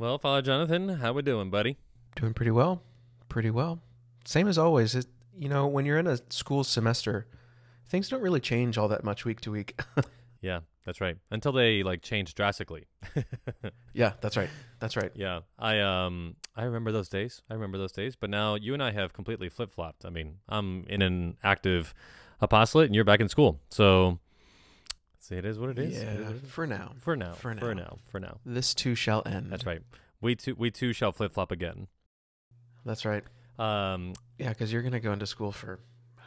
Well, Father Jonathan, how we doing, buddy? Doing pretty well. Pretty well. Same as always. It, you know, when you're in a school semester, things don't really change all that much week to week. Yeah, that's right. Until they like change drastically. yeah, that's right. That's right. Yeah, I um I remember those days. I remember those days. But now you and I have completely flip flopped. I mean, I'm in an active apostolate, and you're back in school. So, see, it is what it is. It is Yeah, what it is. for now. For now. For For now. now. For now. This too shall end. That's right. We too we too shall flip flop again. That's right. Um Yeah, because you're gonna go into school for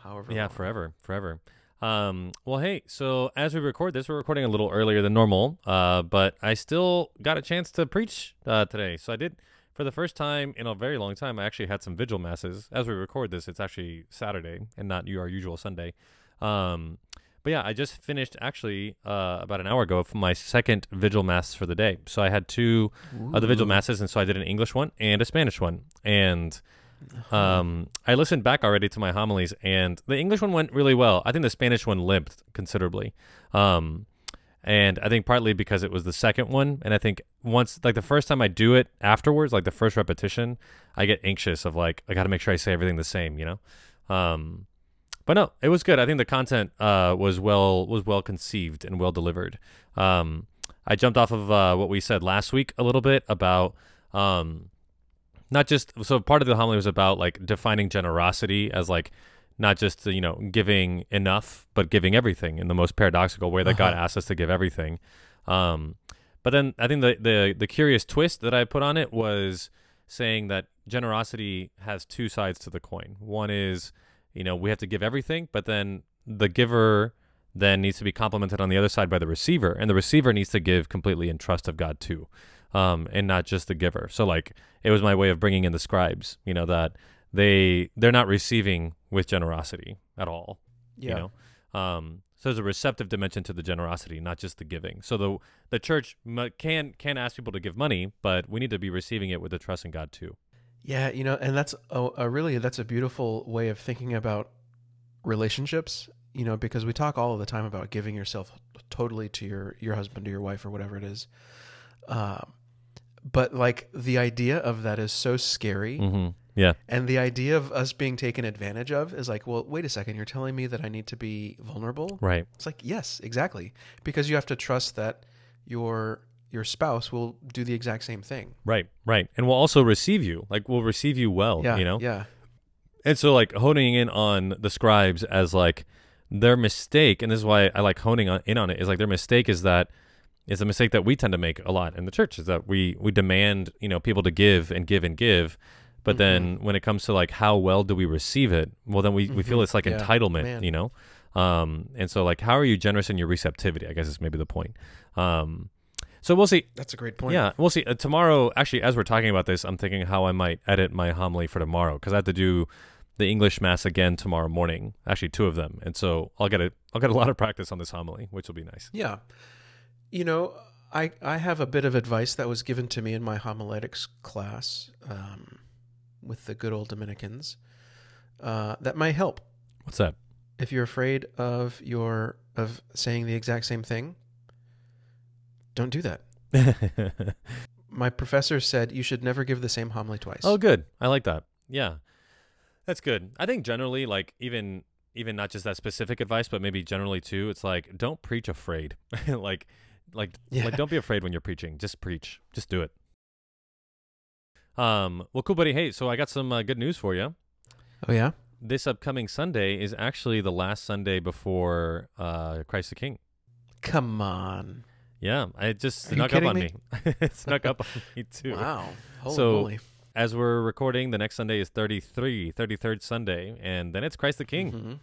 however. yeah, long. forever, forever. Um, well, hey, so as we record this, we're recording a little earlier than normal, uh, but I still got a chance to preach uh, today. So I did, for the first time in a very long time, I actually had some vigil masses. As we record this, it's actually Saturday and not your usual Sunday. Um, but yeah, I just finished actually uh, about an hour ago my second vigil mass for the day. So I had two of the vigil masses, and so I did an English one and a Spanish one. And Uh-huh. um, I listened back already to my homilies, and the English one went really well. I think the Spanish one limped considerably. Um, and I think partly because it was the second one, and I think once, like the first time I do it afterwards, like the first repetition, I get anxious of like I got to make sure I say everything the same, you know. Um, but no, it was good. I think the content uh, was well was well conceived and well delivered. Um, I jumped off of uh, what we said last week a little bit about um, not just so part of the homily was about like defining generosity as like not just you know giving enough but giving everything in the most paradoxical way that God Uh-huh. asks us to give everything. Um, but then I think the, the the curious twist that I put on it was saying that generosity has two sides to the coin. One is you know we have to give everything, but then the giver then needs to be complemented on the other side by the receiver, and the receiver needs to give completely in trust of God too, um, and not just the giver. So like it was my way of bringing in the scribes, you know that they they're not receiving with generosity at all, Yeah. you know. Um, so there's a receptive dimension to the generosity, not just the giving. So the the church can can ask people to give money, but we need to be receiving it with the trust in God too. Yeah, you know, and that's a, a really that's a beautiful way of thinking about relationships. You know, because we talk all of the time about giving yourself totally to your your husband or your wife or whatever it is. Um, but like the idea of that is so scary, hmm Yeah, and the idea of us being taken advantage of is like, well, wait a second, you're telling me that I need to be vulnerable? right. It's like, yes, exactly, because you have to trust that your your spouse will do the exact same thing. Right, right. And we'll also receive you. Like we'll receive you well, yeah, you know? yeah, And so like honing in on the scribes as like their mistake, and this is why I like honing on, in on it, is like their mistake is that is a mistake that we tend to make a lot in the church is that we we demand, you know, people to give and give and give. But then when it comes to like how well do we receive it, well then we, we feel Mhm. it's like Yeah, entitlement, man. you know? Um and so like how are you generous in your receptivity, I guess is maybe the point. Um so we'll see. that's a great point. Yeah, we'll see. Uh, tomorrow, actually, as we're talking about this, I'm thinking how I might edit my homily for tomorrow because I have to do the English mass again tomorrow morning. Actually, two of them, and so I'll get a I'll get a lot of practice on this homily, which will be nice. Yeah. You know, I I have a bit of advice that was given to me in my homiletics class um, with the good old Dominicans uh, that might help What's that? if you're afraid of your of saying the exact same thing. Don't do that. My professor said you should never give the same homily twice. oh, good. I like that. Yeah, that's good. I think generally, like even even not just that specific advice, but maybe generally too. It's like don't preach afraid. like like Yeah. like don't be afraid when you're preaching. Just preach. Just do it. Um. Well, cool, buddy. Hey, so I got some uh, good news for you. Oh yeah. this upcoming Sunday is actually the last Sunday before uh, Christ the King. Come on. Yeah, it just Are snuck up on me? me. it snuck up on me too. Wow. Holy So- moly. As we're recording, the next Sunday is 33, 33rd Sunday, and then it's Christ the King. Mhm.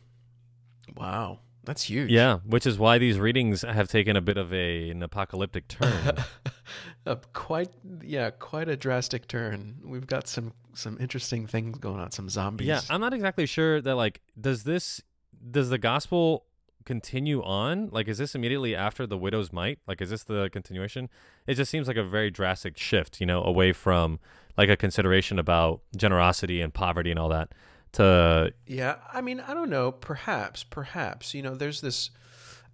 Wow. That's huge. Yeah, which is why these readings have taken a bit of a, an apocalyptic turn. a quite yeah, quite a drastic turn. We've got some some interesting things going on. Some zombies. yeah, I'm not exactly sure that like does this does the gospel continue on? Like is this immediately after the widow's mite? Like is this the continuation? It just seems like a very drastic shift, you know, away from like a consideration about generosity and poverty and all that to Yeah, I mean, I don't know. Perhaps, perhaps. You know, there's this.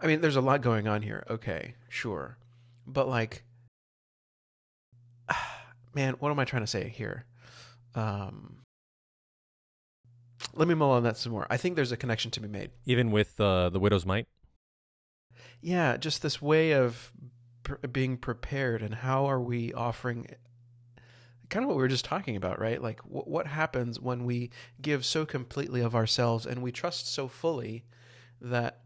I mean, there's a lot going on here. Okay, sure, but like, man, what am I trying to say here? Um, let me mull on that some more. I think there's a connection to be made. Even with uh, the widow's mite. Yeah, just this way of pr- being prepared and how are we offering kind of what we were just talking about, right? Like w- what happens when we give so completely of ourselves and we trust so fully that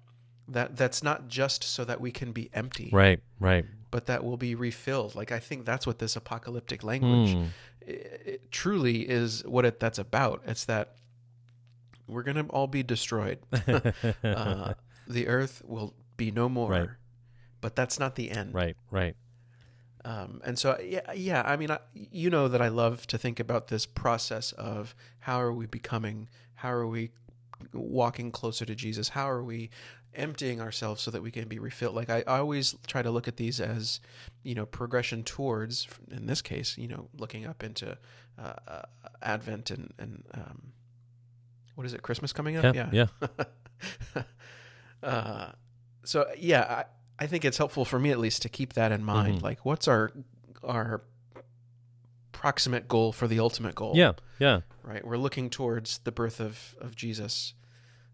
that that's not just so that we can be empty, Right. Right. but that will be refilled. Like I think that's what this apocalyptic language Mm. it, it truly is what it that's about. It's that we're going to all be destroyed. uh, the earth will be no more. Right. But that's not the end. right. Right. Um, and so, yeah, yeah. I mean, I, you know that I love to think about this process of how are we becoming, how are we walking closer to Jesus, how are we emptying ourselves so that we can be refilled. Like I, I always try to look at these as, you know, progression towards. In this case, you know, looking up into uh, uh, Advent and and um, what is it? Christmas coming up? Yeah. Yeah. uh, so yeah, I, I think it's helpful for me at least to keep that in mind. Mhm. Like, what's our our proximate goal for the ultimate goal? Yeah. Yeah. right. We're looking towards the birth of of Jesus,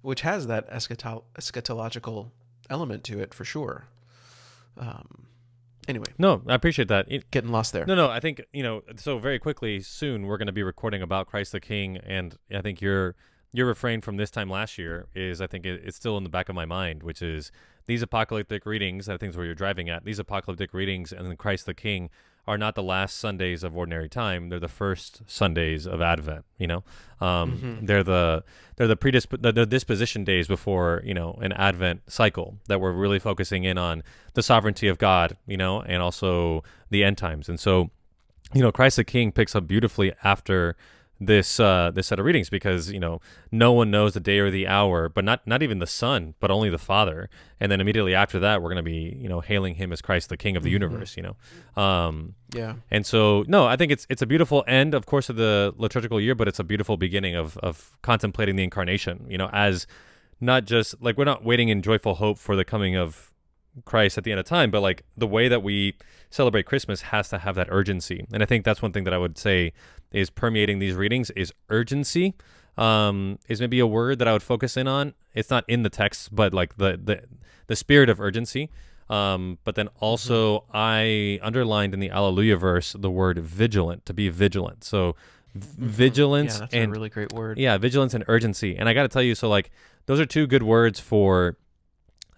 which has that eschato- eschatological element to it for sure. Um. Anyway, No, I appreciate that. It- getting lost there. No, no. I think you know. So very quickly, soon we're going to be recording about Christ the King, and I think your your refrain from this time last year is, I think it, it's still in the back of my mind, which is these apocalyptic readings. I think is where you're driving at. These apocalyptic readings and then Christ the King are not the last Sundays of ordinary time. They're the first Sundays of Advent. You know, um, Mhm. they're the they're the predisp the, the disposition days before you know an Advent cycle that we're really focusing in on the sovereignty of God. You know, and also the end times. And so, you know, Christ the King picks up beautifully after this uh this set of readings because you know no one knows the day or the hour but not not even the son but only the father and then immediately after that we're going to be you know hailing him as christ the king of the Mhm. universe you know um Yeah. and so no i think it's it's a beautiful end of course of the liturgical year but it's a beautiful beginning of of contemplating the incarnation you know as not just like we're not waiting in joyful hope for the coming of Christ at the end of time, but like the way that we celebrate Christmas has to have that urgency. And I think that's one thing that I would say is permeating these readings is urgency. Um, is maybe a word that I would focus in on. It's not in the text, but like the the the spirit of urgency. Um, but then also I underlined in the Alleluia verse the word vigilant to be vigilant. So v- vigilance Yeah, that's and a really great word. yeah, vigilance and urgency. And I got to tell you, so like those are two good words for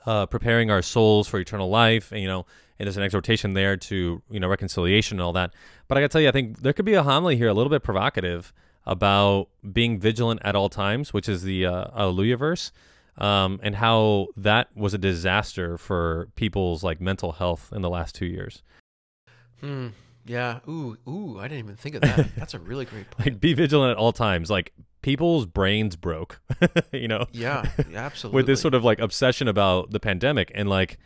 uh, preparing our souls for eternal life. And you know, and there's an exhortation there to you know reconciliation and all that. But I got to tell you, I think there could be a homily here a little bit provocative about being vigilant at all times, which is the uh, Alleluia verse. Um, and how that was a disaster for people's like mental health in the last two years. Hmm. Yeah. Ooh. Ooh. I didn't even think of that. That's a really great point. Like, be vigilant at all times. Like, people's brains broke, you know? yeah. Absolutely. with this sort of like obsession about the pandemic and like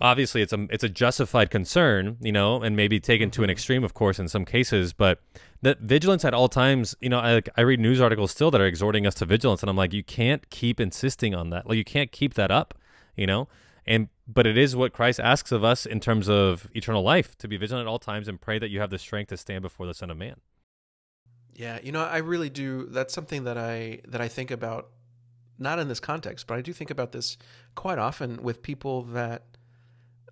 obviously it's a it's a justified concern you know and maybe taken to an Mhm. extreme of course in some cases but that vigilance at all times you know I, like, I read news articles still that are exhorting us to vigilance and i'm like you can't keep insisting on that like you can't keep that up you know and but it is what christ asks of us in terms of eternal life to be vigilant at all times and pray that you have the strength to stand before the son of man Yeah, you know, I really do. That's something that I that I think about, not in this context, but I do think about this quite often with people that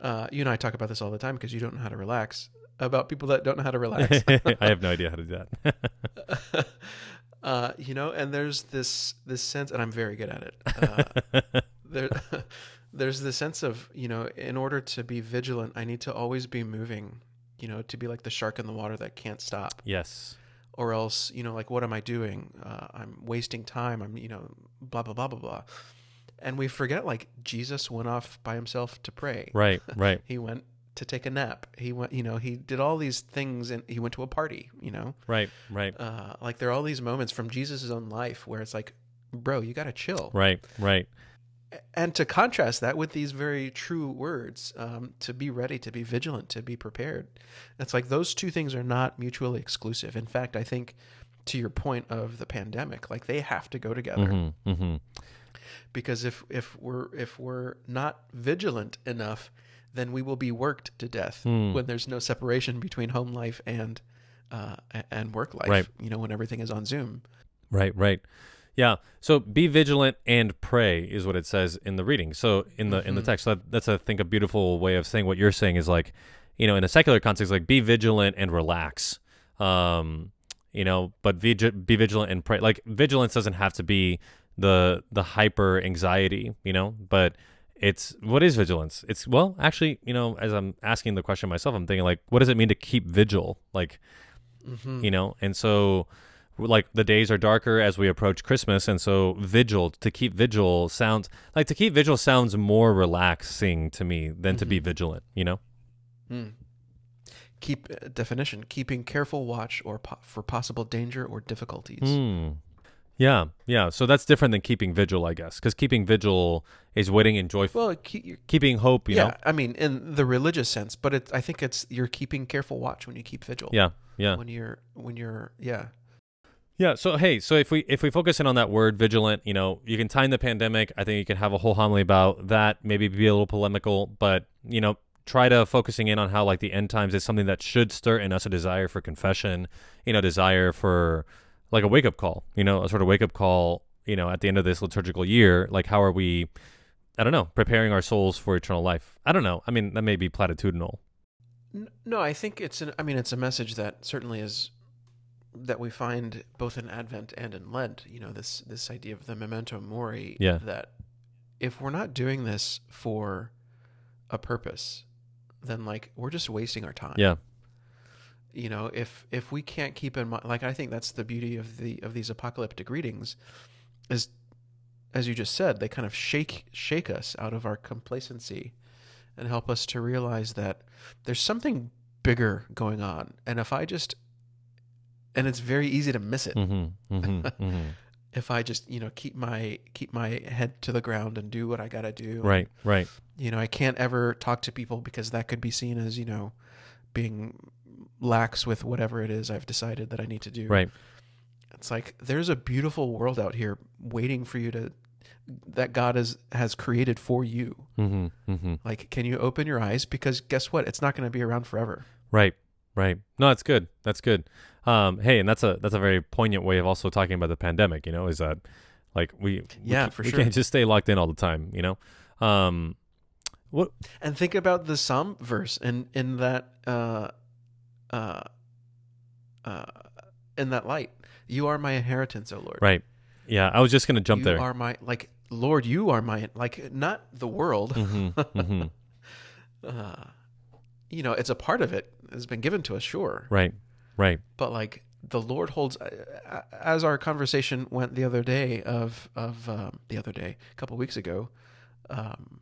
uh, you and I talk about this all the time because you don't know how to relax. About people that don't know how to relax. i have no idea how to do that uh, you know, and there's this this sense, and I'm very good at it. Uh, there, there's this sense of you know, in order to be vigilant, I need to always be moving. You know, to be like the shark in the water that can't stop. yes or else you know like what am i doing? Uh, i'm wasting time. I'm you know blah blah blah blah blah. And we forget like jesus went off by himself to pray. Right right. He went to take a nap. He went you know he did all these things and he went to a party you know? Right right. Uh, like there are all these moments from jesus' own life where it's like bro you gotta chill. Right right and to contrast that with these very true words um, to be ready to be vigilant to be prepared it's like those two things are not mutually exclusive in fact i think to your point of the pandemic like they have to go together mm-hmm, mm-hmm. because if if we're if we're not vigilant enough then we will be worked to death Hmm. when there's no separation between home life and uh, and work life. Right. You know, when everything is on Zoom. Right, right. Yeah. So be vigilant and pray is what it says in the reading. So in the in the Mhm. text, so that, that's I think a beautiful way of saying what you're saying is like, you know, in a secular context, like be vigilant and relax. Um, you know, but vigi- be vigilant and pray. Like vigilance doesn't have to be the the hyper anxiety, you know, but it's what is vigilance? It's well, actually, you know, as I'm asking the question myself, I'm thinking like, what does it mean to keep vigil? Like, Mm-hmm. you know and so like the days are darker as we approach christmas and so vigil to keep vigil sounds like to keep vigil sounds more relaxing to me than to be Mhm. vigilant you know Mm. Keep uh, definition: keeping careful watch or po- for possible danger or difficulties. Hmm. yeah yeah so that's different than keeping vigil i guess because keeping vigil is waiting in joyful Well, keep, you're, keeping hope you yeah, know I mean, in the religious sense, but it, I think it's you're keeping careful watch when you keep vigil. yeah yeah When you're when you're yeah. Yeah. So hey, so if we if we focus in on that word vigilant, you know, you can time the pandemic. I think you can have a whole homily about that. Maybe be a little polemical, but you know, try to focusing in on how like the end times is something that should stir in us a desire for confession. You know, desire for like a wake up call. You know, a sort of wake up call. You know, at the end of this liturgical year, like how are we? I don't know, preparing our souls for eternal life. I don't know. I mean, that may be platitudinal. No, I think it's an. I mean, it's a message that certainly is that we find both in Advent and in Lent. You know, this this idea of the memento mori. Yeah. That if we're not doing this for a purpose, then like we're just wasting our time. Yeah. You know, if if we can't keep in mind, like I think that's the beauty of the of these apocalyptic readings, is as you just said, they kind of shake shake us out of our complacency and help us to realize that there's something bigger going on. And if I just and it's very easy to miss it. Mm-hmm. Mm-hmm. mm-hmm. If I just, you know, keep my keep my head to the ground and do what I got to do. Right. Right. You know, I can't ever talk to people because that could be seen as, you know, being lax with whatever it is I've decided that I need to do. Right. It's like there's a beautiful world out here waiting for you to that God has has created for you. Mm-hmm. Mm-hmm. Like, can you open your eyes? Because guess what? It's not going to be around forever. Right. Right. No, that's good. That's good. Um, hey, and that's a that's a very poignant way of also talking about the pandemic. You know, is that like we we Yeah, ca- for we sure. can't just stay locked in all the time. You know, um, what And think about the Psalm verse in in that uh, uh, uh, in that light. You are my inheritance, O Lord. right? Yeah, I was just gonna jump you there. are my like Lord. You are my like not the world. hmm hmm Uh, you know, it's a part of it. Has been given to us, sure. Right. Right. but like the Lord holds, uh, as our conversation went the other day of of um, the other day, a couple weeks ago, um,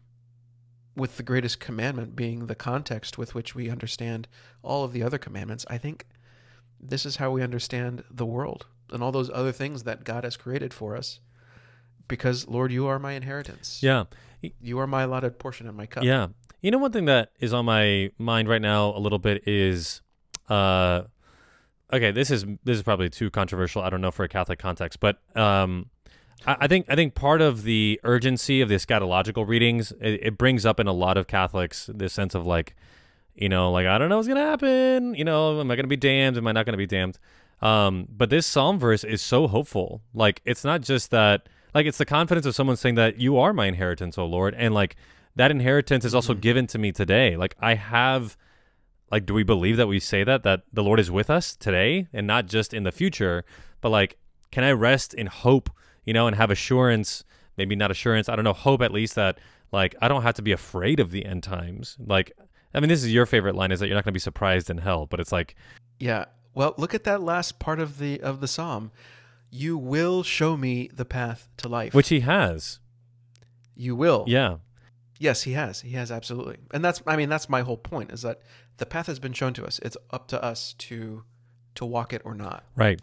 with the greatest commandment being the context with which we understand all of the other commandments. I think this is how we understand the world and all those other things that God has created for us. Because Lord, you are my inheritance. Yeah. you are my allotted portion and my cup. Yeah. You know, one thing that is on my mind right now a little bit is, uh, okay, this is this is probably too controversial. I don't know for a Catholic context, but um, I, I think I think part of the urgency of the eschatological readings it, it brings up in a lot of Catholics this sense of like, you know, like I don't know what's gonna happen. You know, am I gonna be damned? Am I not gonna be damned? Um, but this psalm verse is so hopeful. Like it's not just that. Like it's the confidence of someone saying that you are my inheritance, O Lord, and like that inheritance is also Mhm. given to me today. Like I have like do we believe that we say that that the Lord is with us today and not just in the future, but like can I rest in hope, you know, and have assurance, maybe not assurance, I don't know, hope at least that like I don't have to be afraid of the end times. Like I mean this is your favorite line is that you're not going to be surprised in hell, but it's like Yeah. Well, look at that last part of the of the psalm. You will show me the path to life. which he has. you will. Yeah. Yes, he has. He has absolutely. And that's I mean that's my whole point is that the path has been shown to us. It's up to us to to walk it or not. Right.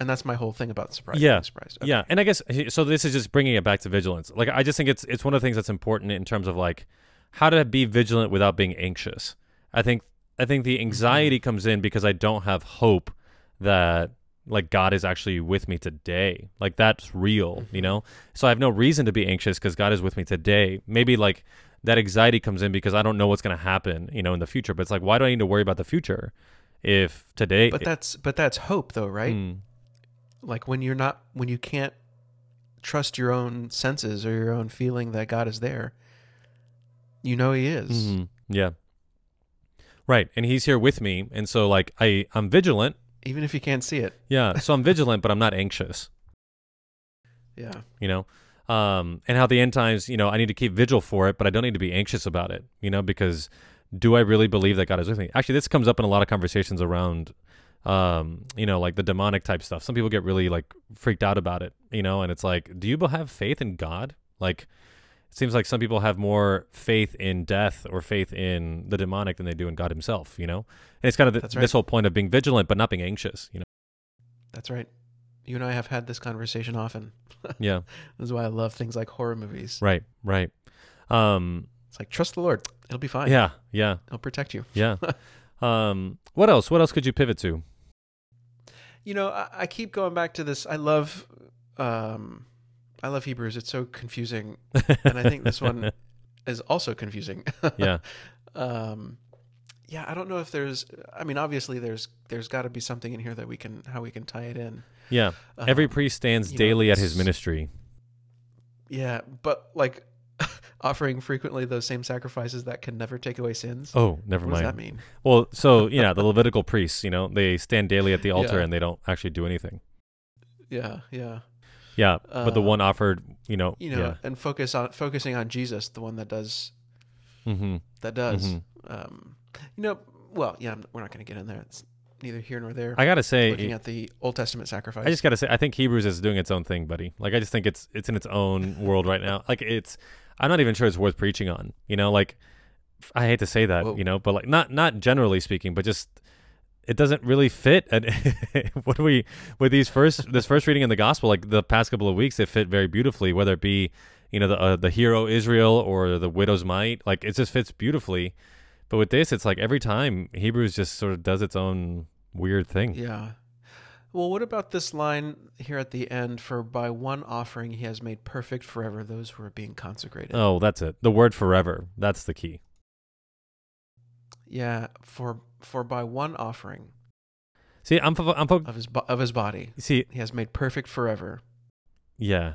And that's my whole thing about surprise. Yeah. being surprised. Okay. Yeah, and I guess so. This is just bringing it back to vigilance. Like I just think it's it's one of the things that's important in terms of like how to be vigilant without being anxious. I think I think the anxiety mm-hmm. comes in because I don't have hope that like God is actually with me today. Like that's real, you Mhm. know. So I have no reason to be anxious because God is with me today. Maybe like that anxiety comes in because I don't know what's going to happen, you know, in the future. But it's like, why do I need to worry about the future? if today, But that's but that's hope though, right? Mm, Like when you're not when you can't trust your own senses or your own feeling that God is there. You know he is. mhm, yeah, right, and He's here with me, and so like I I'm vigilant, Even if you can't see it. yeah, so I'm vigilant, but I'm not anxious. Yeah. you know um and how the end times you know i need to keep vigil for it but i don't need to be anxious about it you know because do i really believe that god is with me actually this comes up in a lot of conversations around um you know like the demonic type stuff some people get really like freaked out about it you know and it's like do you have faith in god like it seems like some people have more faith in death or faith in the demonic than they do in god himself you know and it's kind of th- That's right. this whole point of being vigilant but not being anxious you know That's right. You and I have had this conversation often. yeah This is why I love things like horror movies. right right um It's like trust the Lord. It'll be fine. yeah yeah He'll protect you. Yeah. um, what else? What else could you pivot to? You know, I, I keep going back to this. I love, um, I love Hebrews. It's so confusing, and I think this one is also confusing. yeah. um, yeah, I don't know if there's. I mean, obviously, there's there's got to be something in here that we can how we can tie it in. Yeah. Every Um, priest stands you know, daily at his ministry. yeah, but like offering frequently those same sacrifices that can never take away sins. Oh, never what does mind. that mean? Well, so yeah, the Levitical priests, you know, they stand daily at the altar Yeah. and they don't actually do anything. Yeah, yeah. Yeah, but the Uh, one offered, you know, You know, and focus on focusing on Jesus, the one that does yeah. hmm that does. Mhm. Um, you know, well, yeah, we're not going to get in there. It's neither here nor there. I gotta say, Looking at the Old Testament sacrifice. I just gotta say, I think Hebrews is doing its own thing, buddy. Like, I just think it's it's in its own world right now. Like, it's I'm not even sure it's worth preaching on. You know, like I hate to say that, Whoa. you know, but like not not generally speaking, but just it doesn't really fit. And what do we with these first this first reading in the gospel? Like the past couple of weeks, it fit very beautifully. Whether it be you know the uh, the Hear O Israel or the widow's mite, like it just fits beautifully. But with this, it's like every time Hebrews just sort of does its own weird thing. yeah. Well, what about this line here at the end? For by one offering he has made perfect forever those who are being consecrated. Oh, that's it. The word forever. That's the key. Yeah, for for by one offering See, I'm fo- I'm fo- of his bo- of his body see, he has made perfect forever. yeah.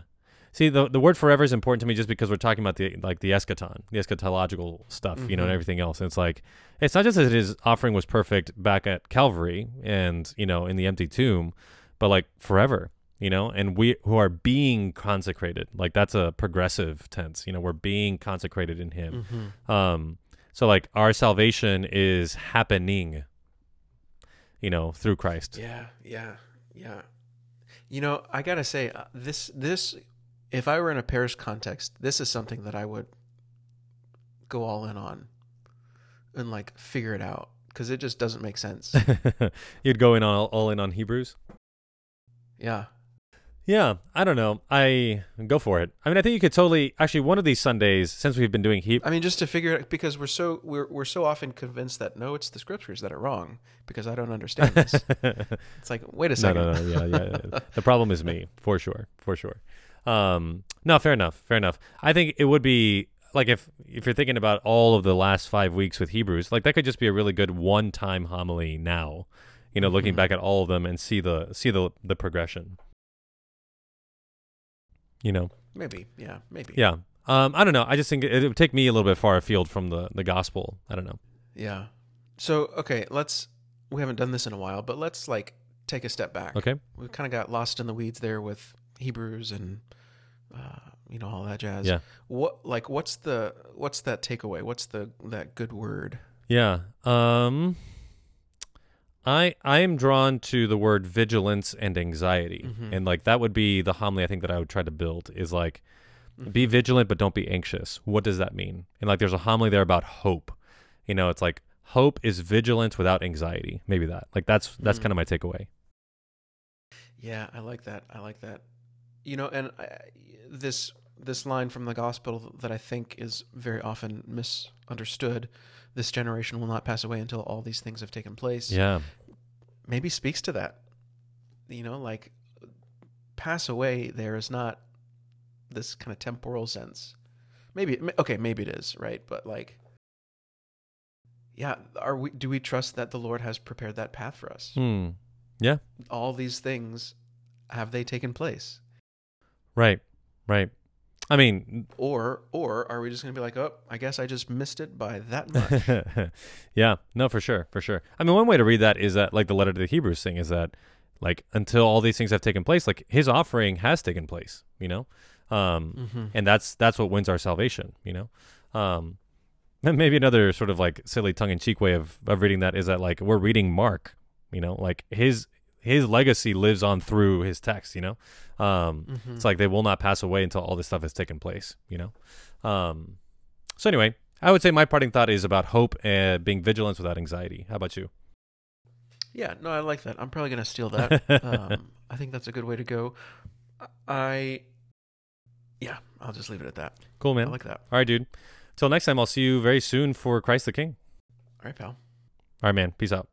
See, the the word forever is important to me just because we're talking about the like the eschaton, the eschatological stuff, you know, and Mhm. everything else. And it's like it's not just that his offering was perfect back at Calvary and you know in the empty tomb, but like forever, you know, and we who are being consecrated, like that's a progressive tense. You know, we're being consecrated in Him. Mm-hmm. Um, so like our salvation is happening, you know, through Christ. Yeah, yeah, yeah. You know, I gotta say, uh, this this, if I were in a parish context, this is something that I would go all in on, and like figure it out because it just doesn't make sense. You'd go in all, all in on Hebrews. yeah, Yeah, I don't know. I go for it. I mean, I think you could totally actually one of these Sundays since we've been doing Hebrew. I mean, just to figure it because we're so we're we're so often convinced that no, it's the scriptures that are wrong because I don't understand this. it's like, wait a second. no, no, yeah, yeah, yeah. The problem is me, for sure, for sure. Um, no, fair enough, fair enough. I think it would be like if if you're thinking about all of the last five weeks with Hebrews, like that could just be a really good one-time homily now. You know, looking Mhm. back at all of them and see the see the the progression. You know, Maybe, yeah, maybe. yeah. Um, I don't know. I just think it, it would take me a little bit far afield from the the gospel. I don't know. Yeah. So okay, let's. We haven't done this in a while, but let's like take a step back. Okay. we kind of got lost in the weeds there with Hebrews and uh, you know all that jazz. Yeah. What like what's the what's that takeaway? What's the that good word? Yeah. Um I I am drawn to the word vigilance and anxiety. Mhm. And like that would be the homily I think that I would try to build is like be vigilant but don't be anxious. What does that mean? And like there's a homily there about hope. You know, it's like hope is vigilance without anxiety. Maybe that. Like that's that's Mhm. kind of my takeaway. Yeah, I like that. I like that. You know, and I, this this line from the gospel that I think is very often misunderstood. This generation will not pass away until all these things have taken place. Yeah. maybe speaks to that. You know, like pass away there is not this kind of temporal sense. Maybe okay, maybe it is, right? But like yeah, are we? Do we trust that the Lord has prepared that path for us? Hmm. All these things have they taken place, Right. Right. I mean, or or are we just going to be like, oh, I guess I just missed it by that much? yeah, no, for sure, for sure. I mean, one way to read that is that, like the letter to the Hebrews thing, is that, like, until all these things have taken place, like his offering has taken place, you know, um, mm-hmm. and that's that's what wins our salvation, you know. Um, and maybe another sort of like silly tongue-in-cheek way of of reading that is that like we're reading Mark, you know, like his his legacy lives on through his text, you know. Um, Mm-hmm. it's like they will not pass away until all this stuff has taken place, you know? Um, so, anyway, I would say my parting thought is about hope and being vigilant without anxiety. How about you? Yeah, no, I like that. I'm probably going to steal that. um, I think that's a good way to go. I, yeah, I'll just leave it at that. Cool, man. I like that. All right, dude. Till next time, I'll see you very soon for Christ the King. All right, pal. All right, man. Peace out.